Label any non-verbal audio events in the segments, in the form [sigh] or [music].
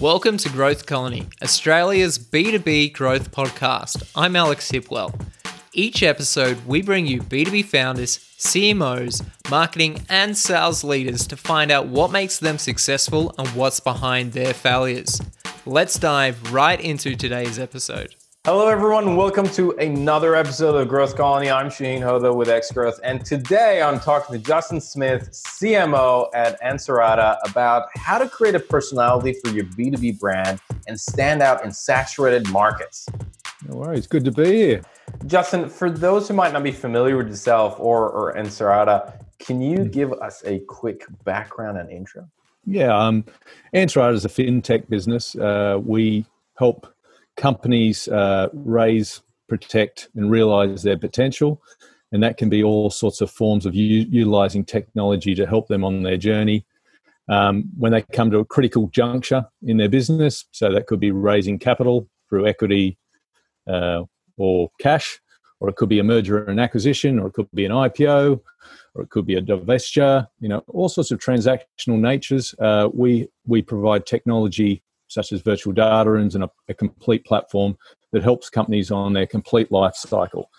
Welcome to Growth Colony, Australia's B2B growth podcast. I'm Alex Hipwell. Each episode, we bring you B2B founders, CMOs, marketing, and sales leaders to find out what makes them successful and what's behind their failures. Let's dive right into today's episode. Hello, everyone. Welcome to another episode of Growth Colony. I'm Shaheen Hoda with X Growth, and today I'm talking to Justin Smith, CMO at Ansarada, about how to create a personality for your B2B brand and stand out in saturated markets. No worries. Good to be here. Justin, for those who might not be familiar with yourself or, or Ansarada, can you hmm. give us a quick background and intro? Yeah, um, Ansarada is a fintech business. Uh, we help companies uh, raise, protect, and realize their potential. And that can be all sorts of forms of u- utilizing technology to help them on their journey. Um, when they come to a critical juncture in their business, so that could be raising capital through equity uh, or cash, or it could be a merger and acquisition, or it could be an IPO, or it could be a divestiture. You know, all sorts of transactional natures. Uh, we we provide technology such as virtual data rooms and a, a complete platform that helps companies on their complete life cycle.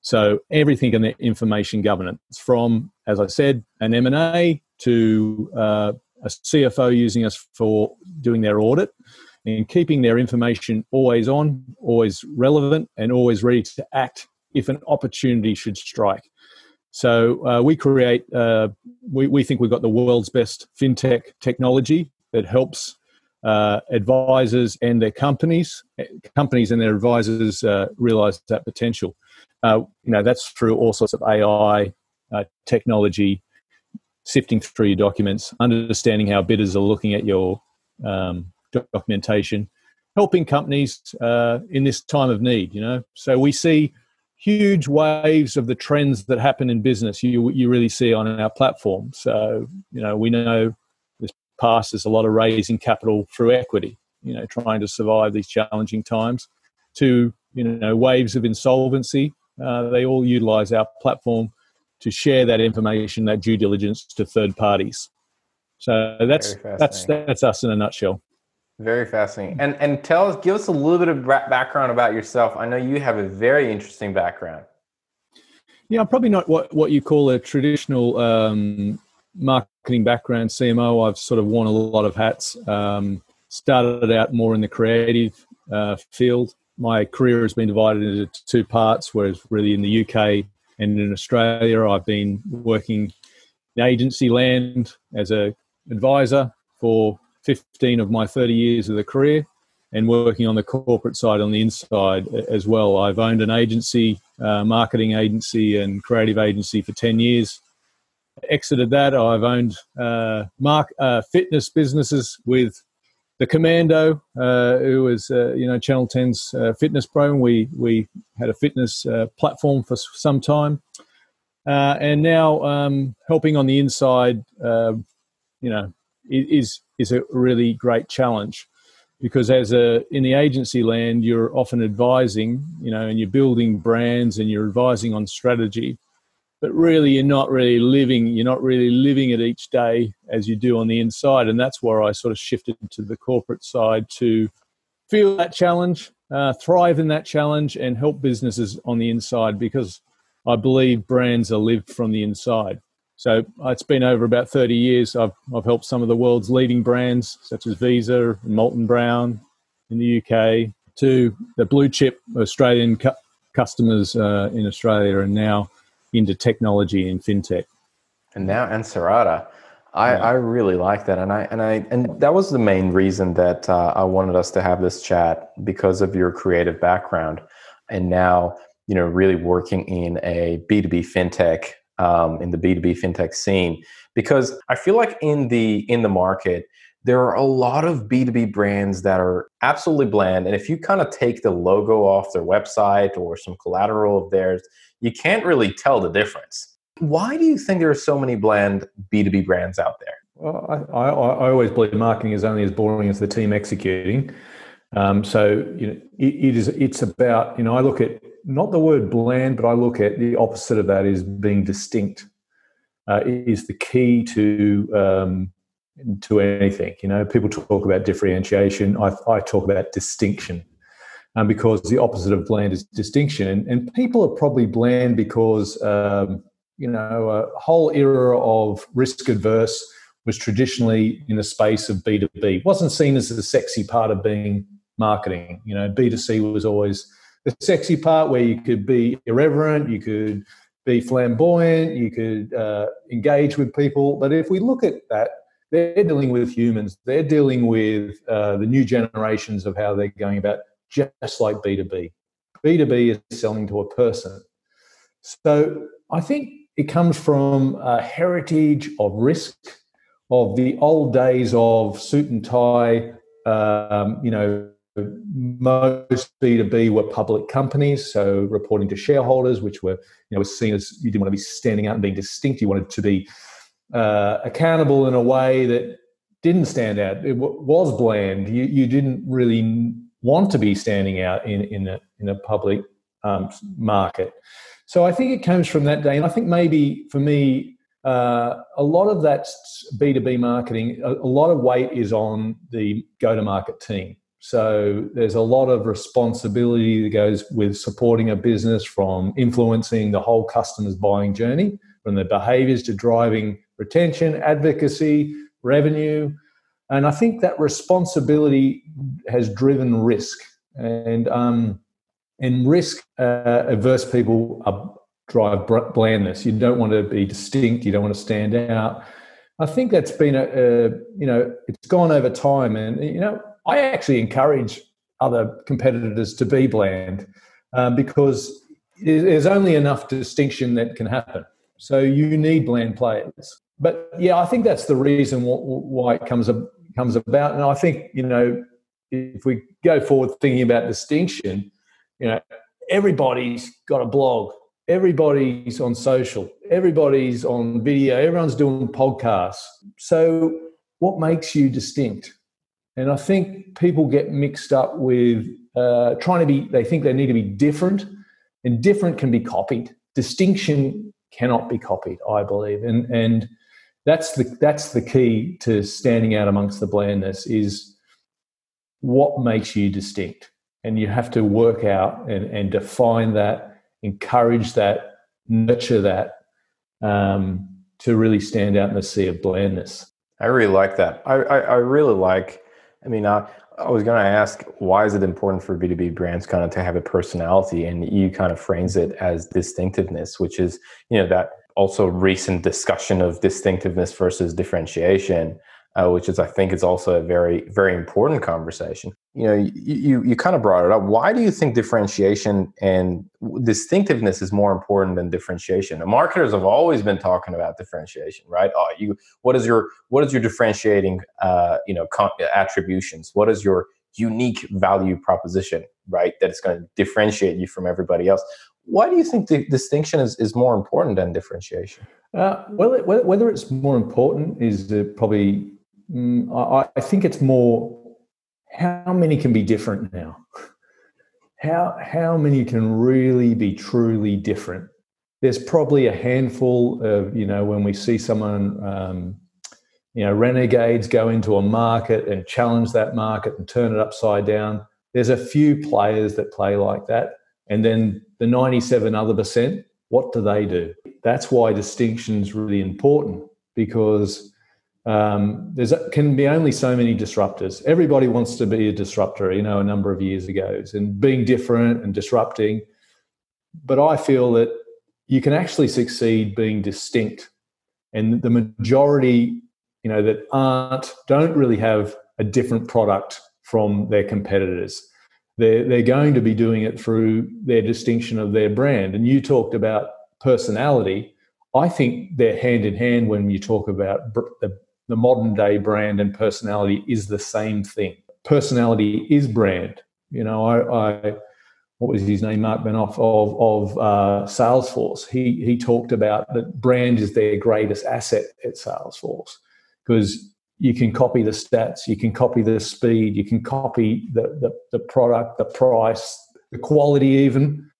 So everything in the information governance, from as I said, an M and A to uh, a CFO using us for doing their audit, and keeping their information always on, always relevant, and always ready to act if an opportunity should strike. So uh, we create, uh, we, we think we've got the world's best fintech technology that helps uh, advisors and their companies, companies and their advisors uh, realize that potential. Uh, you know, that's through all sorts of AI uh, technology, sifting through your documents, understanding how bidders are looking at your um, documentation, helping companies uh, in this time of need. You know, so we see huge waves of the trends that happen in business. You you really see on our platform. So you know, we know past, there's a lot of raising capital through equity, you know, trying to survive these challenging times. To you know, waves of insolvency, uh, they all utilize our platform to share that information, that due diligence to third parties. So that's that's that's us in a nutshell. Very fascinating. And and tell us, give us a little bit of background about yourself. I know you have a very interesting background. Yeah, I'm probably not what, what you call a traditional um, marketing background, CMO, I've sort of worn a lot of hats. Um, started out more in the creative uh, field. My career has been divided into two parts, whereas really in the UK and in Australia, I've been working in agency land as a advisor for 15 of my 30 years of the career and working on the corporate side on the inside as well. I've owned an agency, uh, marketing agency and creative agency for 10 years exited that. I've owned uh, mark uh, fitness businesses with the Commando, uh, who was uh, you know Channel 10's uh, fitness pro. And we we had a fitness uh, platform for some time, and now um, helping on the inside, you know, is is a really great challenge because as a in the agency land you're often advising you know and you're building brands and you're advising on strategy but really you're not really living you're not really living it each day as you do on the inside. And that's where i sort of shifted to the corporate side to feel that challenge uh, thrive in that challenge and help businesses on the inside because i believe brands are lived from the inside. So it's been over about 30 years. I've, I've helped some of the world's leading brands such as visa and molton brown in the uk to the blue chip australian cu- customers uh, in australia and now into technology and fintech. And now Ansarada. I. I really like that, and I and I and that was the main reason that uh, I wanted us to have this chat because of your creative background, and now you know really working in a B two B fintech um, in the B two B fintech scene. Because I feel like in the in the market there are a lot of B2B brands that are absolutely bland. And if you kind of take the logo off their website or some collateral of theirs, you can't really tell the difference. Why do you think there are so many bland B2B brands out there? Well, I, I, I always believe marketing is only as boring as the team executing. Um, so you know, it, it is. It's about you know. I look at not the word bland, but I look at the opposite of that is being distinct. Uh, is the key to um, to anything. You know, people talk about differentiation. I, I talk about distinction. Um, because the opposite of bland is distinction. And, and people are probably bland because, um, you know, a whole era of risk adverse was traditionally in the space of B2B. It wasn't seen as the sexy part of being marketing. You know, B2C was always the sexy part where you could be irreverent, you could be flamboyant, you could uh, engage with people. But if we look at that, they're dealing with humans. They're dealing with uh, the new generations of how they're going about, just like B2B. B2B is selling to a person. So I think it comes from a heritage of risk, of the old days of suit and tie, um, you know, most B2B were public companies, so reporting to shareholders, which were, you know, was seen as you didn't want to be standing out and being distinct. You wanted to be uh, accountable in a way that didn't stand out. It w- was bland. You, you didn't really want to be standing out in, in, a, in a public um, market. So I think it comes from that day. And I think maybe for me, uh, a lot of that B2B marketing, a, a lot of weight is on the go to market team. So there's a lot of responsibility that goes with supporting a business from influencing the whole customer's buying journey, from their behaviors to driving retention, advocacy, revenue. And I think that responsibility has driven risk. And, um, and risk uh, averse people are, drive blandness. You don't want to be distinct, you don't want to stand out. I think that's been a, a you know, it's gone over time. And, you know, I actually encourage other competitors to be bland um, because there's only enough distinction that can happen. So you need bland players. But yeah, I think that's the reason why it comes comes about. And I think you know if we go forward thinking about distinction, you know everybody's got a blog, everybody's on social, everybody's on video, everyone's doing podcasts. So what makes you distinct? And I think people get mixed up with uh, trying to be, they think they need to be different, and different can be copied. Distinction cannot be copied, I believe. And, and that's, the, that's the key to standing out amongst the blandness is what makes you distinct. And you have to work out and, and define that, encourage that, nurture that um, to really stand out in the sea of blandness. I really like that. I, I, I really like I mean, I, I was going to ask, why is it important for B2B brands kind of to have a personality? And you kind of frames it as distinctiveness, which is, you know, that also recent discussion of distinctiveness versus differentiation uh, which is I think is also a very very important conversation. You know, you, you you kind of brought it up. Why do you think differentiation and distinctiveness is more important than differentiation? The marketers have always been talking about differentiation, right? Oh, you what is your what is your differentiating uh, you know con- attributions? What is your unique value proposition, right? That is going to differentiate you from everybody else. Why do you think the distinction is, is more important than differentiation? Uh, well, it, whether it's more important is uh, probably Mm, I, I think it's more how many can be different now? How how many can really be truly different? There's probably a handful of you know when we see someone um, you know renegades go into a market and challenge that market and turn it upside down. There's a few players that play like that, and then the 97 other percent. What do they do? That's why distinction is really important because um, there's can be only so many disruptors. Everybody wants to be a disruptor, you know, a number of years ago, and being different and disrupting. But I feel that you can actually succeed being distinct, and the majority, you know, that aren't don't really have a different product from their competitors. They're they're going to be doing it through their distinction of their brand. And you talked about personality. I think they're hand in hand when you talk about the the modern day brand and personality is the same thing. Personality is brand. You know, I, I what was his name, Marc Benioff of of uh, Salesforce. He he talked about that brand is their greatest asset at Salesforce because you can copy the stats, you can copy the speed, you can copy the, the, the product, the price, the quality, even.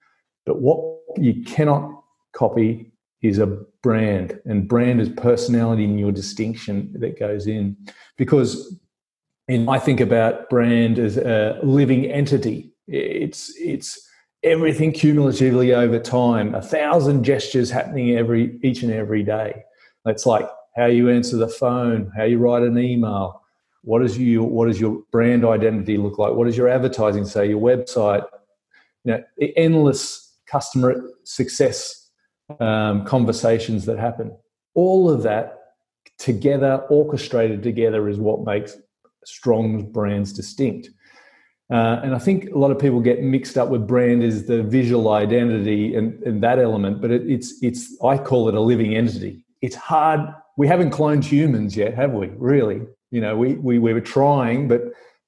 But what you cannot copy is a brand, and brand is personality and your distinction that goes in. Because I think about brand as a living entity. It's it's everything cumulatively over time, a thousand gestures happening every each and every day. It's like how you answer the phone, how you write an email, what is you what does your brand identity look like? What does your advertising say? Your website, you know, endless customer success um, conversations that happen. All of that together, orchestrated together, is what makes strong brands distinct. Uh, and I think a lot of people get mixed up with brand as the visual identity and, and that element, but it, it's it's I call it a living entity. It's hard. We haven't cloned humans yet, have we? Really? You know, we we, we were trying, but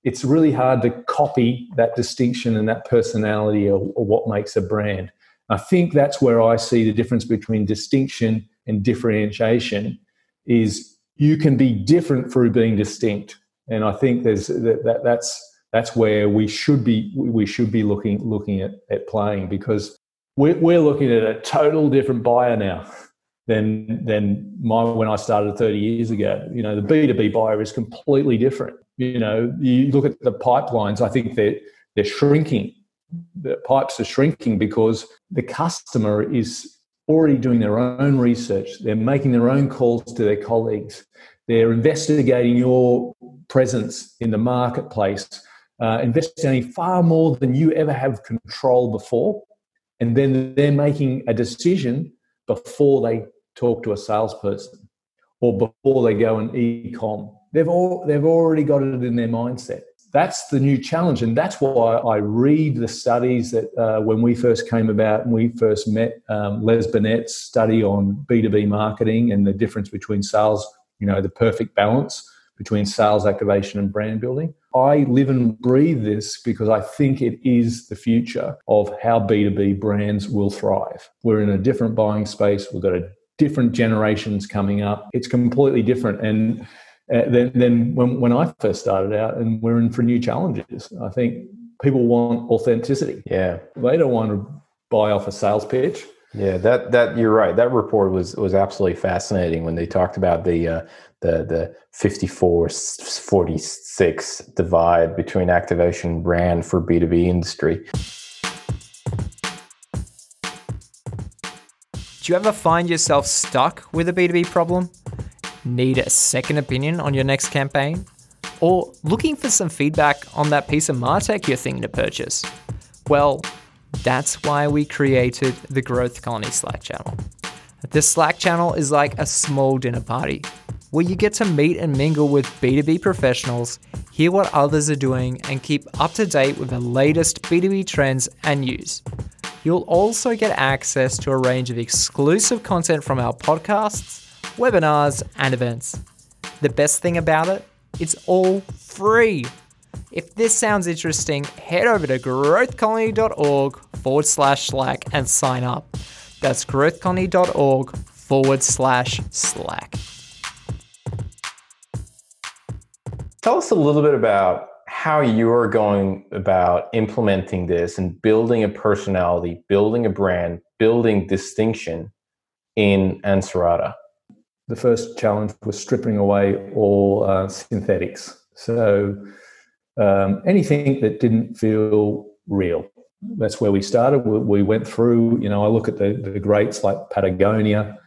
it's really hard to copy that distinction and that personality or, or what makes a brand. I think that's where I see the difference between distinction and differentiation is you can be different through being distinct. And I think there's that, that that's that's where we should be we should be looking looking at, at playing because we're, we're looking at a total different buyer now than than my when I started 30 years ago. You know, the B2B buyer is completely different. You know, you look at the pipelines, I think they're they're shrinking. The pipes are shrinking because the customer is already doing their own research. They're making their own calls to their colleagues. They're investigating your presence in the marketplace, uh, investigating far more than you ever have control before. And then they're making a decision before they talk to a salesperson or before they go and e-com. They've all they've already got it in their mindset. That's the new challenge, and that's why I read the studies that uh, when we first came about and we first met um, Les Binet's study on B two B marketing and the difference between sales, you know, the perfect balance between sales activation and brand building. I live and breathe this because I think it is the future of how B2B brands will thrive. We're in a different buying space. We've got a different generations coming up. It's completely different. And uh, than, than when, when I first started out, and we're in for new challenges. I think people want authenticity. Yeah, they don't want to buy off a sales pitch. Yeah, that that you're right. That report was was absolutely fascinating when they talked about the uh, the the 54 46 divide between activation brand for B2B industry. Do you ever find yourself stuck with a B2B problem? Need a second opinion on your next campaign? Or looking for some feedback on that piece of Martech you're thinking to purchase? Well, that's why we created the Growth Colony Slack channel. This Slack channel is like a small dinner party where you get to meet and mingle with B2B professionals, hear what others are doing, and keep up to date with the latest B2B trends and news. You'll also get access to a range of exclusive content from our podcasts, webinars, and events. The best thing about it, it's all free. If this sounds interesting, head over to growthcolony.org forward slash Slack and sign up. That's growthcolony.org forward slash Slack. Tell us a little bit about how you're going about implementing this and building a personality, building a brand, building distinction in Ansarada? The first challenge was stripping away all uh, synthetics. So um, anything that didn't feel real. That's where we started. We, we went through, you know, I look at the, the greats like Patagonia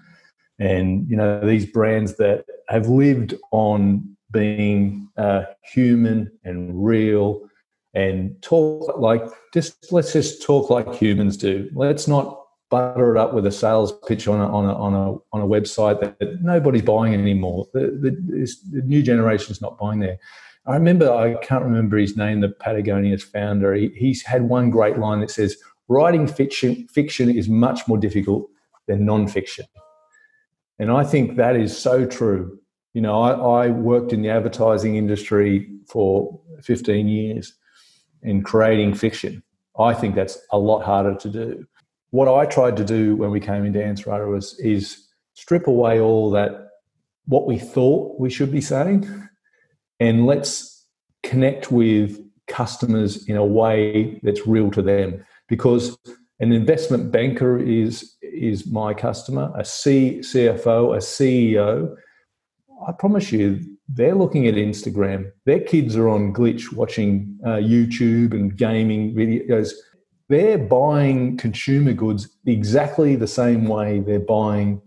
and, you know, these brands that have lived on being uh, human and real and talk like just let's just talk like humans do. Let's not butter it up with a sales pitch on a on a on a, on a website that, that nobody's buying anymore. The, the, the new generation's not buying there. I remember I can't remember his name, the Patagonia's founder. He, he's had one great line that says, "Writing fiction fiction is much more difficult than non-fiction," and I think that is so true. You know, I, I worked in the advertising industry for 15 years in creating fiction. I think that's a lot harder to do. What I tried to do when we came into Ansarada was is strip away all that what we thought we should be saying, and let's connect with customers in a way that's real to them. Because An investment banker is is my customer. A C, CFO, a CEO. I promise you, they're looking at Instagram. Their kids are on Twitch watching uh, YouTube and gaming videos. They're buying consumer goods exactly the same way they're buying,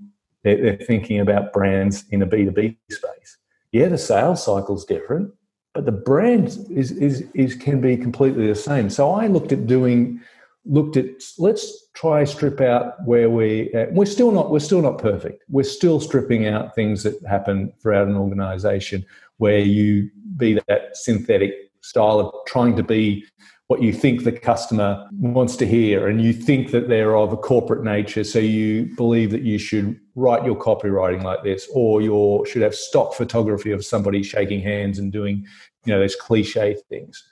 they're, they're thinking about brands in a B2B space. Yeah, the sales cycle's different, but the brand is, is, is can be completely the same. So I looked at doing, looked at let's try strip out where we uh, we're still not we're still not perfect. We're still stripping out things that happen throughout an organization where you be that synthetic style of trying to be what you think the customer wants to hear and you think that they're of a corporate nature so you believe that you should write your copywriting like this or you should have stock photography of somebody shaking hands and doing you know those cliche things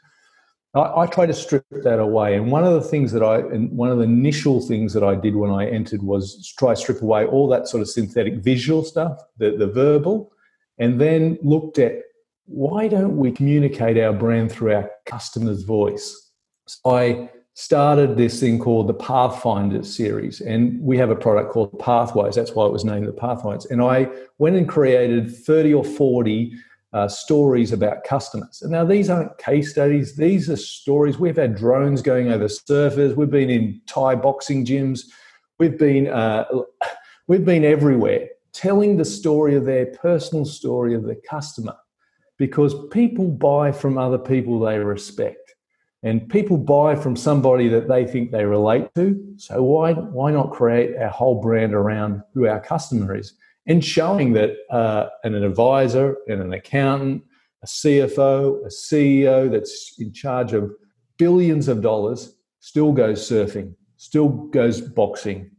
I, I try to strip that away. And one of the things that I, and one of the initial things that I did when I entered was try strip away all that sort of synthetic visual stuff, the, the verbal, and then looked at why don't we communicate our brand through our customer's voice? So I started this thing called the Pathfinder series, and we have a product called Pathways. That's why it was named the Pathways. And I went and created 30 or 40 uh, stories about customers. And now these aren't case studies, these are stories. We've had drones going over surfers, we've been in Thai boxing gyms, we've been, uh, we've been everywhere telling the story of their personal story of the customer because people buy from other people they respect. And people buy from somebody that they think they relate to. So why, why not create our whole brand around who our customer is? And showing that uh, an advisor and an accountant, a CFO, a CEO that's in charge of billions of dollars still goes surfing, still goes boxing,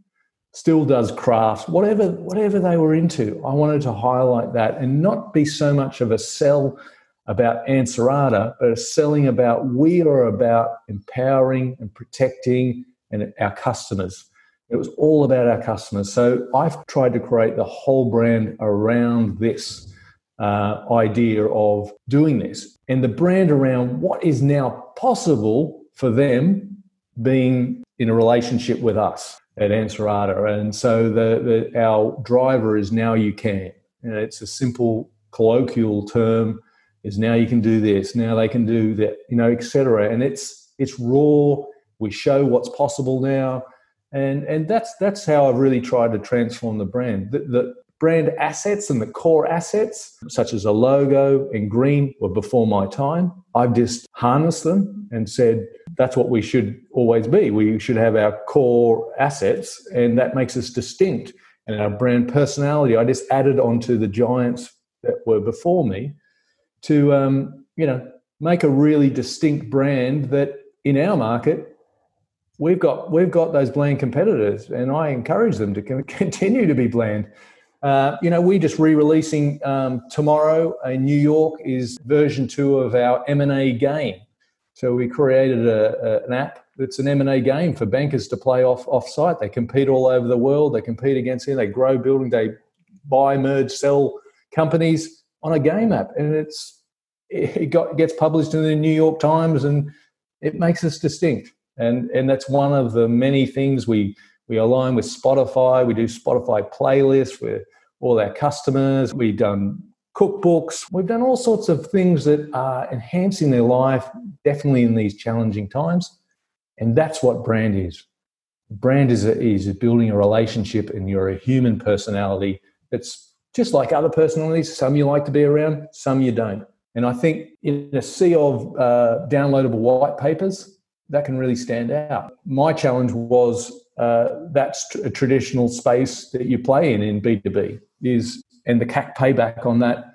still does crafts, whatever whatever they were into. I wanted to highlight that and not be so much of a sell about Ansarada, but a selling about we are about empowering and protecting and our customers. It was all about our customers. So I've tried to create the whole brand around this uh, idea of doing this and the brand around what is now possible for them being in a relationship with us at Ansarada. And so the, the, our driver is now you can. And it's a simple colloquial term is now you can do this, now they can do that, you know, etc. And it's it's raw. We show what's possible now and and that's that's how I've really tried to transform the brand. The, the, brand assets and the core assets, such as a logo and green, were before my time. I've just harnessed them and said that's what we should always be. We should have our core assets, and that makes us distinct. And our brand personality, I just added onto the giants that were before me to um, you know make a really distinct brand that in our market we've got we've got those bland competitors, and I encourage them to [laughs] continue to be bland. Uh, you know, we're just re-releasing um, tomorrow in New York is version two of our M&A game. So we created a, a, an app that's an M&A game for bankers to play off off-site. They compete all over the world. They compete against it. They grow building. They buy, merge, sell companies on a game app, and it's it got, gets published in the New York Times, and it makes us distinct and and that's one of the many things we we align with Spotify. We do Spotify playlists with all our customers. We've done cookbooks. We've done all sorts of things that are enhancing their life, definitely in these challenging times. And that's what brand is. Brand is, a, is building a relationship, and you're a human personality that's just like other personalities. Some you like to be around, some you don't. And I think in a sea of uh, downloadable white papers, that can really stand out. My challenge was uh, that's a traditional space that you play in in B2B is, and the CAC payback on that.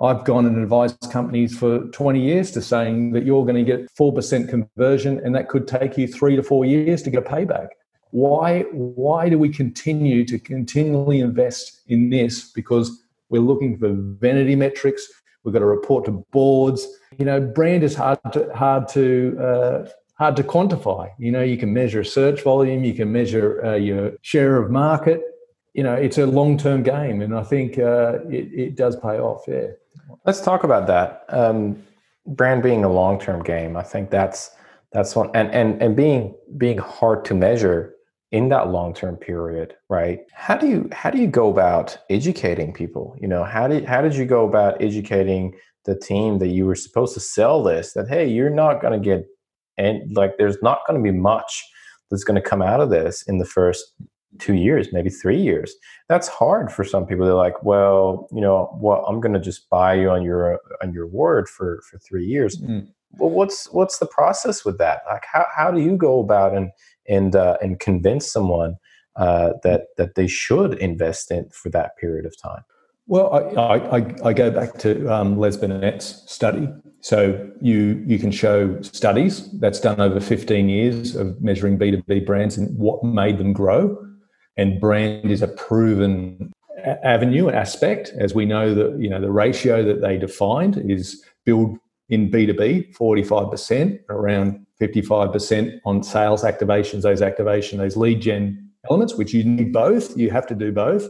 I've gone and advised companies for 20 years to saying that you're going to get 4% conversion and that could take you three to four years to get a payback. Why, why do we continue to continually invest in this? Because we're looking for vanity metrics. We've got to report to boards. You know, brand is hard to, hard to uh, hard to quantify. You know, you can measure search volume, you can measure uh, your share of market. You know, it's a long term game, and I think uh, it, it, does pay off. Yeah. Let's talk about that. Um, brand being a long term game, I think that's That's one, and and and being being hard to measure in that long term period, right? How do you how do you go about educating people? You know, how did how did you go about educating the team that you were supposed to sell this? That hey, you're not going to get and like there's not going to be much that's going to come out of this in the first two years, maybe three years. That's hard for some people. They're like, well, you know, well, I'm going to just buy you on your on your word for for three years. Mm. Well, what's what's the process with that? Like, how how do you go about and and uh, and convince someone uh, that that they should invest in for that period of time? Well, I, I, I go back to um, Les Binet's study. So you you can show studies that's done over 15 years of measuring B2B brands and what made them grow. And brand is a proven avenue and aspect, as we know that you know the ratio that they defined is build in B2B 45%, around 55% on sales activations, those activation, those lead gen elements, which you need both. You have to do both.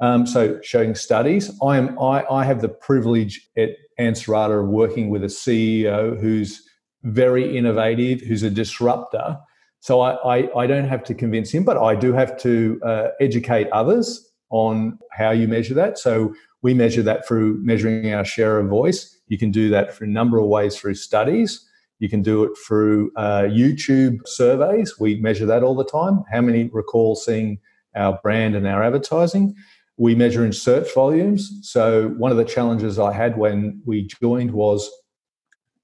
Um, so showing studies. I am I, I have the privilege at Ansarada of working with a CEO who's very innovative, who's a disruptor. So I, I, I don't have to convince him, but I do have to uh, educate others on how you measure that. So we measure that through measuring our share of voice. You can do that through a number of ways through studies. You can do it through uh, YouTube surveys. We measure that all the time. How many recall seeing our brand and our advertising? We measure in search volumes. So, one of the challenges I had when we joined was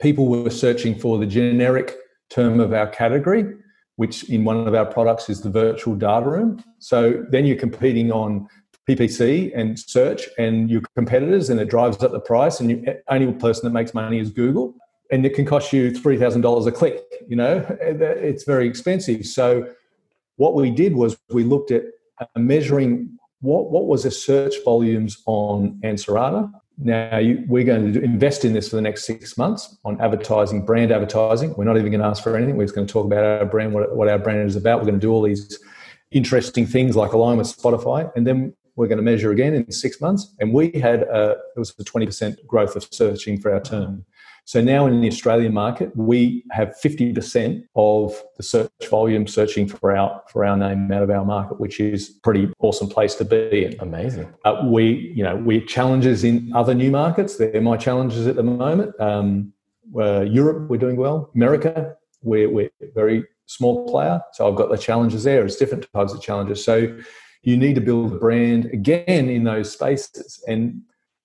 people were searching for the generic term of our category, which in one of our products is the virtual data room. So, then you're competing on PPC and search and your competitors, and it drives up the price. And the only person that makes money is Google, and it can cost you three thousand dollars a click. You know, it's very expensive. So, what we did was we looked at measuring what, what was the search volumes on Ansarada? Now, you, we're going to invest in this for the next six months on advertising, brand advertising. We're not even going to ask for anything. We're just going to talk about our brand, what, what our brand is about. We're going to do all these interesting things like align with Spotify. And then we're going to measure again in six months. And we had, a, it was a 20% growth of searching for our term. So now in the Australian market, we have 50% of the search volume searching for our for our name out of our market, which is pretty awesome place to be in. Amazing. Uh, we, you know, we challenges in other new markets. They're my challenges at the moment. Um, uh, Europe, we're doing well. America, we're, we're very small player. So I've got the challenges there. It's different types of challenges. So you need to build a brand again in those spaces. And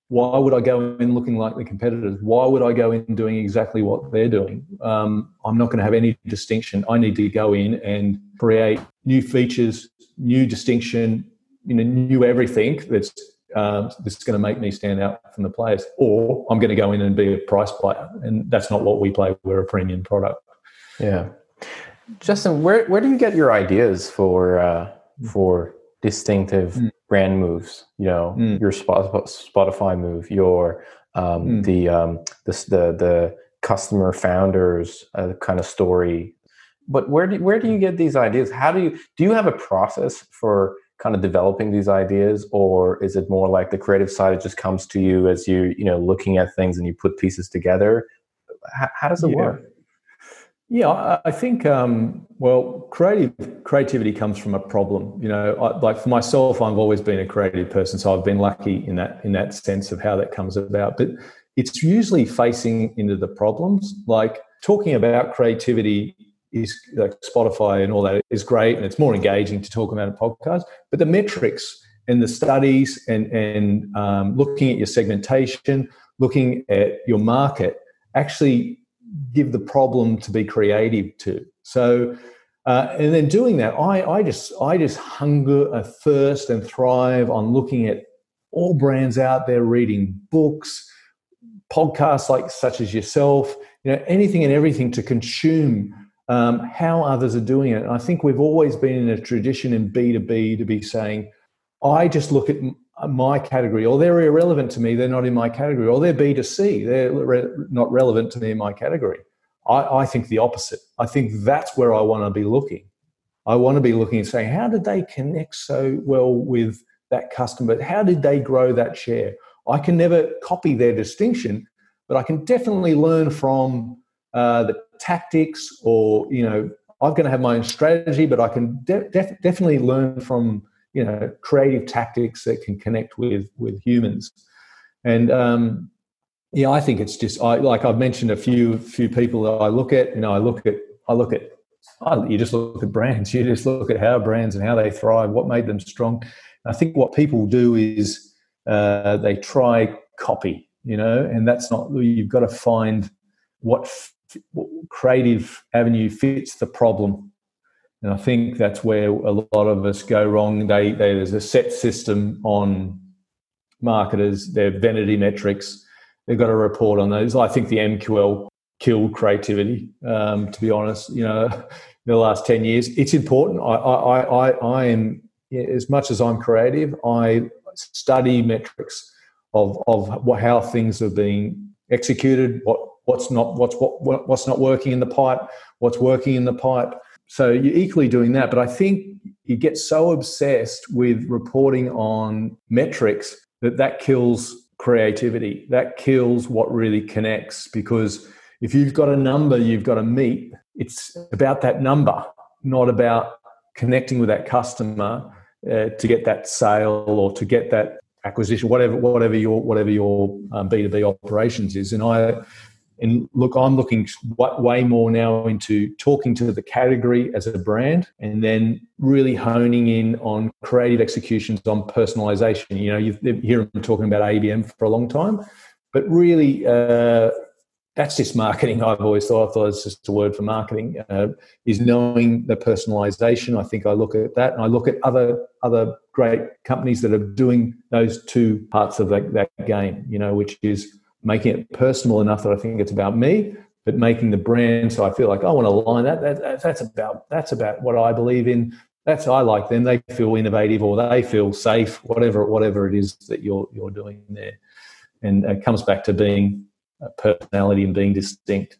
why would I go in looking like the competitors? Why would I go in doing exactly what they're doing? Um, I'm not going to have any distinction. I need to go in and create new features, new distinction, you know, new everything that's um, that's going to make me stand out from the players. Or I'm going to go in and be a price player, and that's not what we play. We're a premium product. Yeah, Justin, where where do you get your ideas for uh, for distinctive mm. brand moves you know mm. your spotify move your um, mm. the um, the the the customer founders uh, kind of story but where do where do you get these ideas how do you do you have a process for kind of developing these ideas or is it more like the creative side it just comes to you as you you know looking at things and you put pieces together how, how does it yeah. work yeah, I think um, well, creative creativity comes from a problem. You know, I, like for myself, I've always been a creative person, so I've been lucky in that in that sense of how that comes about. But it's usually facing into the problems. Like talking about creativity is like Spotify and all that is great, and it's more engaging to talk about a podcast. But the metrics and the studies and and um, looking at your segmentation, looking at your market, actually give the problem to be creative to. So, uh, and then doing that, I, I just I just hunger, a thirst, and thrive on looking at all brands out there, reading books, podcasts like such as yourself, you know, anything and everything to consume um, how others are doing it. And I think we've always been in a tradition in B two B to be saying, I just look at my category, or they're irrelevant to me, they're not in my category, or they're B2C, they're re- not relevant to me in my category. I, I think the opposite. I think that's where I want to be looking. I want to be looking and saying, how did they connect so well with that customer? How did they grow that share? I can never copy their distinction, but I can definitely learn from uh, the tactics, or you know, I'm going to have my own strategy, but I can de- def- definitely learn from you know creative tactics that can connect with with humans. And um, yeah, I think it's just I like I've mentioned a few few people that I look at. You know, I look at I look at I, you just look at brands. [laughs] You just look at how brands and how they thrive, what made them strong. I think what people do is uh, they try copy, you know, and that's not. You've got to find what, f- what creative avenue fits the problem, and I think that's where a lot of us go wrong. They, they there's a set system on marketers, their vanity metrics. They've got to report on those. I think the MQL killed creativity. Um, to be honest, you know, in [laughs] the last ten years, it's important. I, I, I, I am as much as I'm creative. I study metrics of of how things are being executed, what what's not what's what, what's not working in the pipe, what's working in the pipe. So you're equally doing that, but I think you get so obsessed with reporting on metrics that that kills creativity. That kills what really connects because if you've got a number you've got to meet, it's about that number, not about connecting with that customer uh, to get that sale or to get that acquisition, whatever whatever your whatever your um, B two B operations is. And I and look, I'm looking way more now into talking to the category as a brand, and then really honing in on creative executions on personalization. You know, you hear them talking about ABM for a long time, but really. Uh, that's just marketing. [laughs] I've always thought. I thought it's just a word for marketing. Uh, is knowing the personalization. I think I look at that, and I look at other other great companies that are doing those two parts of that, that game. You know, which is making it personal enough that I think it's about me, but making the brand so I feel like I want to align that. that that's about that's about what I believe in. That's I like them. They feel innovative or they feel safe. Whatever whatever it is that you're you're doing there, and it comes back to being a personality and being distinct.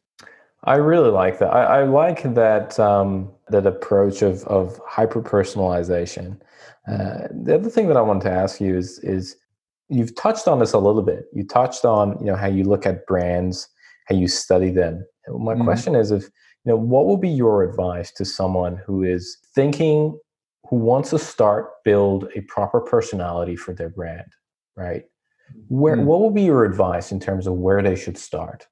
I really like that. I, I like that um, that approach of of hyper personalization. Uh, the other thing that I wanted to ask you is is you've touched on this a little bit. You touched on you know how you look at brands, how you study them. My mm-hmm. question is if you know what will be your advice to someone who is thinking who wants to start build a proper personality for their brand, right? Where, mm. What will be your advice in terms of where they should start?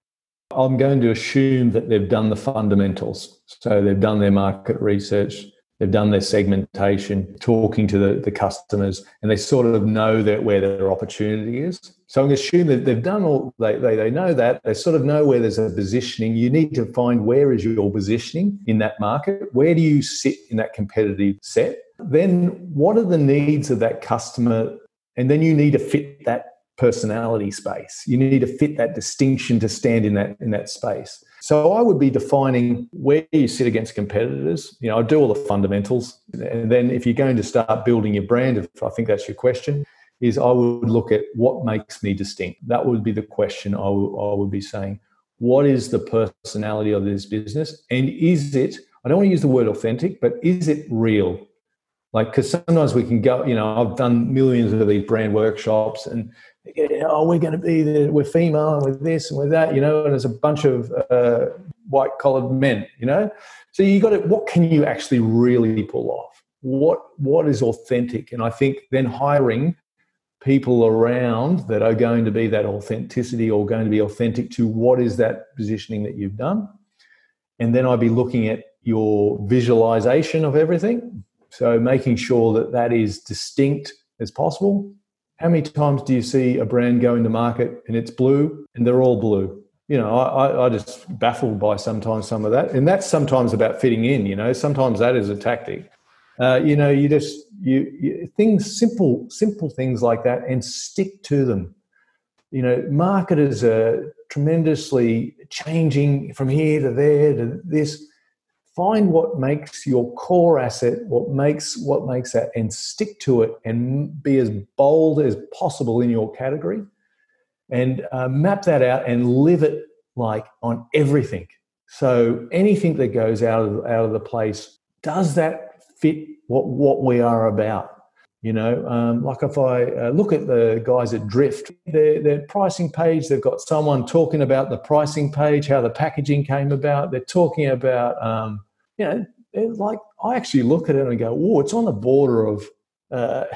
I'm going to assume that they've done the fundamentals. So they've done their market research, they've done their segmentation, talking to the, the customers, and they sort of know that where their opportunity is. So I'm assuming that they've done all, they, they, they know that, they sort of know where there's a positioning. You need to find where is your positioning in that market? Where do you sit in that competitive set? Then what are the needs of that customer? And then you need to fit that personality space. You need to fit that distinction to stand in that in that space. So I would be defining where you sit against competitors. You know, I do all the fundamentals, and then if you're going to start building your brand, if I think that's your question, is I would look at what makes me distinct. That would be the question I would be saying. What is the personality of this business, and is it? I don't want to use the word authentic, but is it real? Like, because sometimes we can go, you know, I've done millions of these brand workshops, and oh, we're going to be the, we're female and with this and with that, you know, and there's a bunch of uh, white collared men, you know. So you got to, what can you actually really pull off? What what is authentic? And I think then hiring people around that are going to be that authenticity or going to be authentic to what is that positioning that you've done, and then I'd be looking at your visualization of everything. So making sure that that is distinct as possible how many times do you see a brand go into market and it's blue and they're all blue? You know, I, I just baffled by sometimes some of that, and that's sometimes about fitting in. You know, sometimes that is a tactic. Uh, you know, you just you, you things simple simple things like that, and stick to them. You know, marketers are tremendously changing from here to there to this find what makes your core asset what makes what makes that and stick to it and be as bold as possible in your category. And uh, map that out and live it like on everything. So anything that goes out of out of the place does that fit what what we are about You know, um, like if I uh, look at the guys at Drift, their, their pricing page, they've got someone talking about the pricing page, how the packaging came about. They're talking about, um, you know, like I actually look at it and go, oh, it's on the border of uh,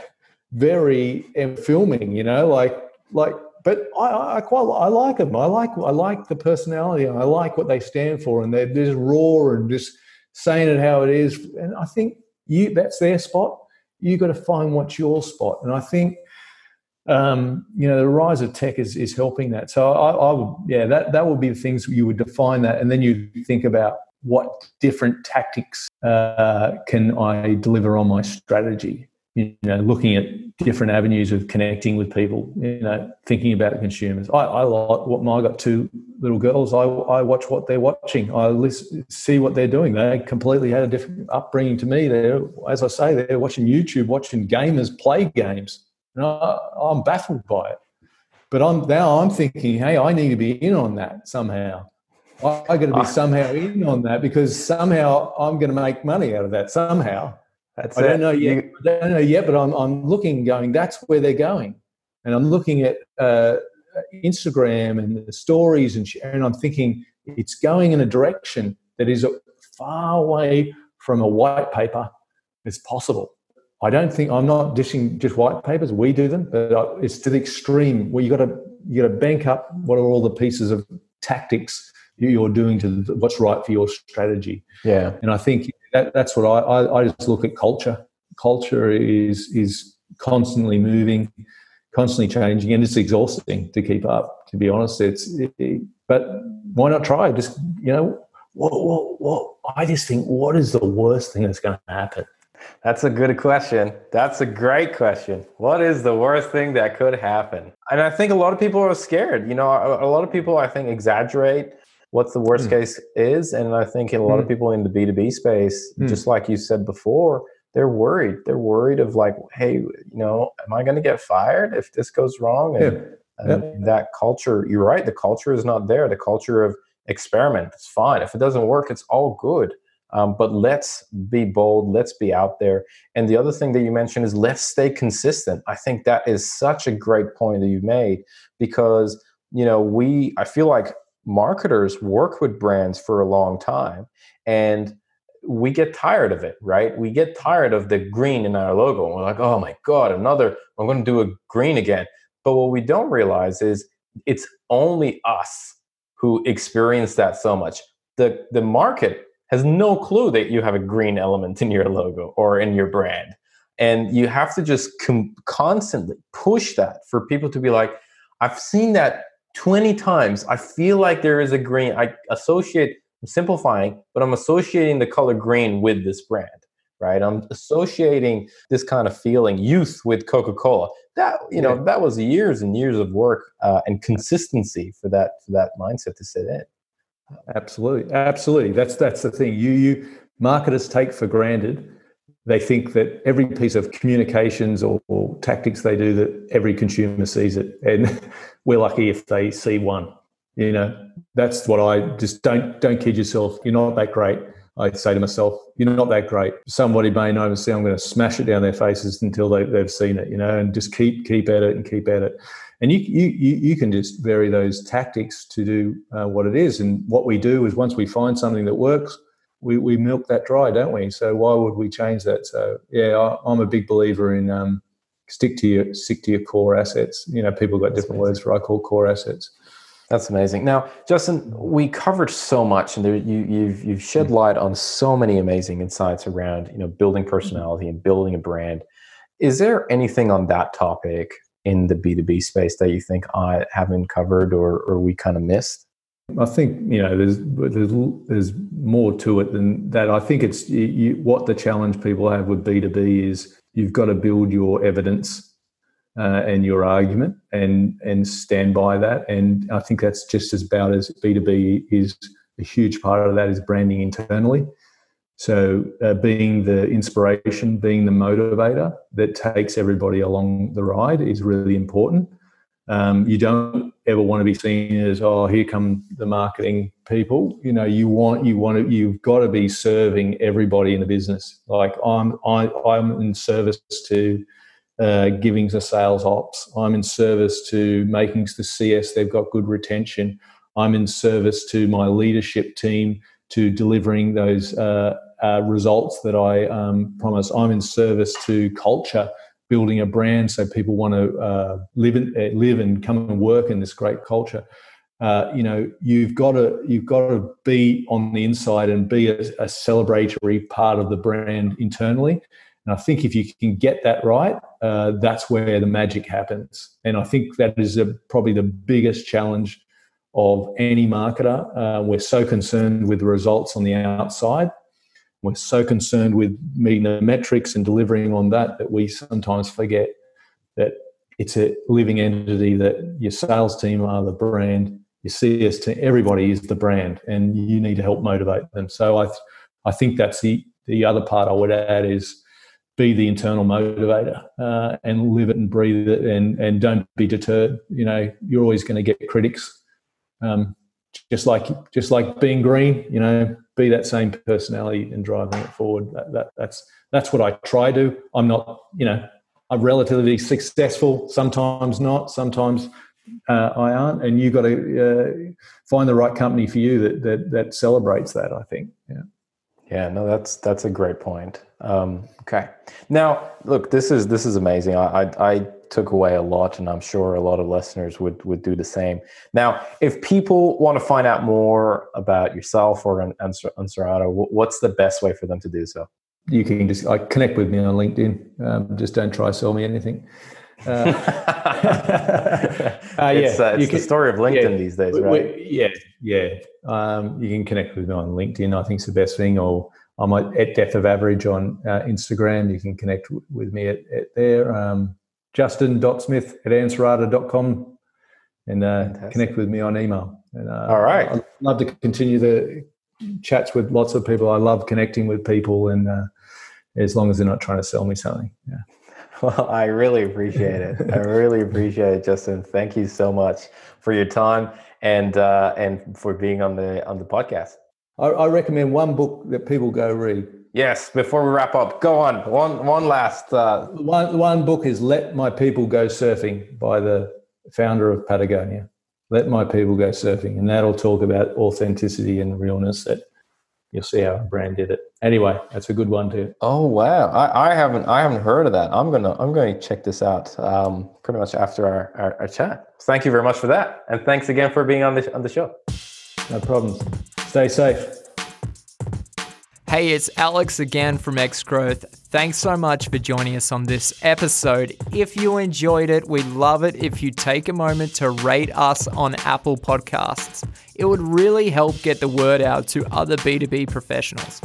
very filming, you know, like like. But I, I quite I like them. I like I like the personality. I like what they stand for, and they're just raw and just saying it how it is. And I think you that's their spot. You got to find what's your spot. And I think um, you know the rise of tech is is helping that. So I, I would yeah that that would be the things you would define that, and then you think about what different tactics uh, can I deliver on my strategy you know, looking at different avenues of connecting with people, you know, thinking about consumers. I, I like what I got two little girls. I, I watch what they're watching. I listen, see what they're doing. They completely had a different upbringing to me. They're, as I say, they're watching YouTube, watching gamers play games. And I, I'm baffled by it. But I'm now I'm thinking, hey, I need to be in on that somehow. I, I got to be ah. somehow in on that because somehow I'm going to make money out of that somehow. That's I don't know yet. You, I don't know yet, but I'm, I'm looking, going, that's where they're going. And I'm looking at uh, Instagram and the stories, and, and I'm thinking it's going in a direction that is far away from a white paper as possible. I don't think I'm not dishing just white papers. We do them, but it's to the extreme where you got to you got to bank up what are all the pieces of tactics you're doing to what's right for your strategy. Yeah, and I think that, that's what I, I, I just look at culture. Culture is is constantly moving, constantly changing, and it's exhausting to keep up. To be honest, it's it, but why not try? Just you know, what, what, what? I just think, what is the worst thing that's going to happen? That's a good question. That's a great question. What is the worst thing that could happen? And I think a lot of people are scared. You know, a, a lot of people I think exaggerate what the worst mm. case is. And I think a lot mm. of hmm. people in the B2B space, mm. just like you said before, they're worried. They're worried of like, hey, you know, am I going to get fired if this goes wrong? And, yeah. and yeah. that culture, you're right, the culture is not there. The culture of experiment, it's fine. If it doesn't work, it's all good. Um, but let's be bold, let's be out there. And the other thing that you mentioned is let's stay consistent. I think that is such a great point that you've made because, you know, we, I feel like marketers work with brands for a long time and we get tired of it, right? We get tired of the green in our logo. And we're like, oh my God, another, I'm going to do a green again. But what we don't realize is it's only us who experience that so much. The, the market has no clue that you have a green element in your logo or in your brand. And you have to just com- constantly push that for people to be like, I've seen that 20 times i feel like there is a green i associate i'm simplifying but i'm associating the color green with this brand right? I'm associating this kind of feeling youth with coca-cola. That you know yeah. that was years and years of work uh, and consistency for that for that mindset to sit in. Absolutely absolutely. That's that's the thing. You you marketers take for granted they think that every piece of communications or, or, tactics they do that every consumer sees it. And [laughs] we're lucky if they see one you know? That's what i just don't don't kid yourself. You're not that great. I say to myself you're not that great. Somebody may know and say i'm going to smash it down their faces until they, they've seen it you know? And just keep keep at it and keep at it. And you you you can just vary those tactics to do uh, what it is. And what we do is once we find something that works we, we milk that dry, don't we? So why would we change that? So yeah, I, am a big believer in um, stick to your stick to your core assets. You know, people got different words for I call core assets. That's amazing. Now, Justin, we covered so much, and there, you, you've you've shed mm. light on so many amazing insights around you know building personality and building a brand. Is there anything on that topic in the B two B space that you think I haven't covered or or we kind of missed? I think you know there's there's there's more to it than that. I think it's you, what the challenge people have with B two B is you've got to build your evidence uh, and your argument and and stand by that. And I think that's just as about as B two B is a huge part of that is branding internally. So uh, being the inspiration, being the motivator that takes everybody along the ride is really important. Um, you don't ever want to be seen as oh here come the marketing people. You know you want you want to you've got to be serving everybody in the business. Like I'm I, I'm in service to uh, giving to sales ops. I'm in service to making the CS they've got good retention. I'm in service to my leadership team to delivering those uh, uh, results that I um, promise. I'm in service to culture, building a brand so people want to uh, live in, uh, live and come and work in this great culture. Uh, you know, you've got to you've got to be on the inside and be a, a celebratory part of the brand internally. And I think if you can get that right, uh, that's where the magic happens. And I think that is a, probably the biggest challenge of any marketer. Uh, we're so concerned with the results on the outside. We're so concerned with meeting the metrics and delivering on that that we sometimes forget that it's a living entity that your sales team are the brand, your CS team, everybody is the brand, and you need to help motivate them. So I, th- I think that's the the other part I would add is be the internal motivator uh, and live it and breathe it, and and don't be deterred. You know, you're always going to get critics um, just like just like being green, you know, be that same personality and driving it forward. That, that, that's that's what I try to. I'm not, you know, I'm relatively successful. Sometimes not. Sometimes uh, I aren't. And you've got to uh, find the right company for you that that that celebrates that. I think. Yeah. Yeah. No, that's that's a great point. Um, okay. Now, look, this is this is amazing. I, I, I took away a lot, and I'm sure a lot of listeners would would do the same. Now, if people want to find out more about yourself or Ansarada, what's the best way for them to do so? You can just like connect with me on LinkedIn. Um, just don't try sell me anything. Uh, [laughs] uh, it's, yeah, uh, it's the can, story of LinkedIn yeah, these days, right? We, yeah, yeah. Um, you can connect with me on LinkedIn. I think it's the best thing, or I'm at Depth of Average on uh, Instagram. You can connect w- with me at, at there. Um, Justin.smith at ansarada.com and uh, connect with me on email. And, uh, All right. I'd love to continue the chats with lots of people. I love connecting with people, and uh, as long as they're not trying to sell me something. Yeah. [laughs] Well, I really appreciate it. I really appreciate it, Justin. Thank you so much for your time and uh, and for being on the on the podcast. I, I recommend one book that people go read. Yes, before we wrap up, go on. One one last uh... one one book is Let My People Go Surfing by the founder of Patagonia. Let My People Go Surfing. And that'll talk about authenticity and realness that you'll see how a brand did it. Anyway, that's a good one too. Oh wow. I, I haven't I haven't heard of that. I'm gonna I'm gonna check this out um, pretty much after our, our, our chat. Thank you very much for that. And thanks again for being on the on the show. No problems. Stay safe. Hey, it's Alex again from X Growth. Thanks so much for joining us on this episode. If you enjoyed it, we'd love it if you take a moment to rate us on Apple Podcasts. It would really help get the word out to other B2B professionals.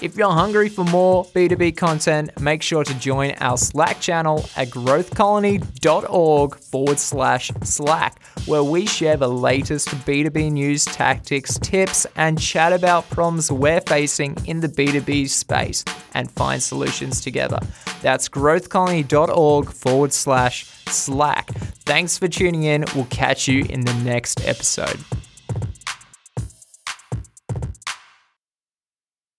If you're hungry for more B2B content, make sure to join our Slack channel at growthcolony.org forward slash Slack, where we share the latest B2B news, tactics, tips, and chat about problems we're facing in the B2B space and find solutions together. That's growthcolony.org forward slash Slack. Thanks for tuning in. We'll catch you in the next episode.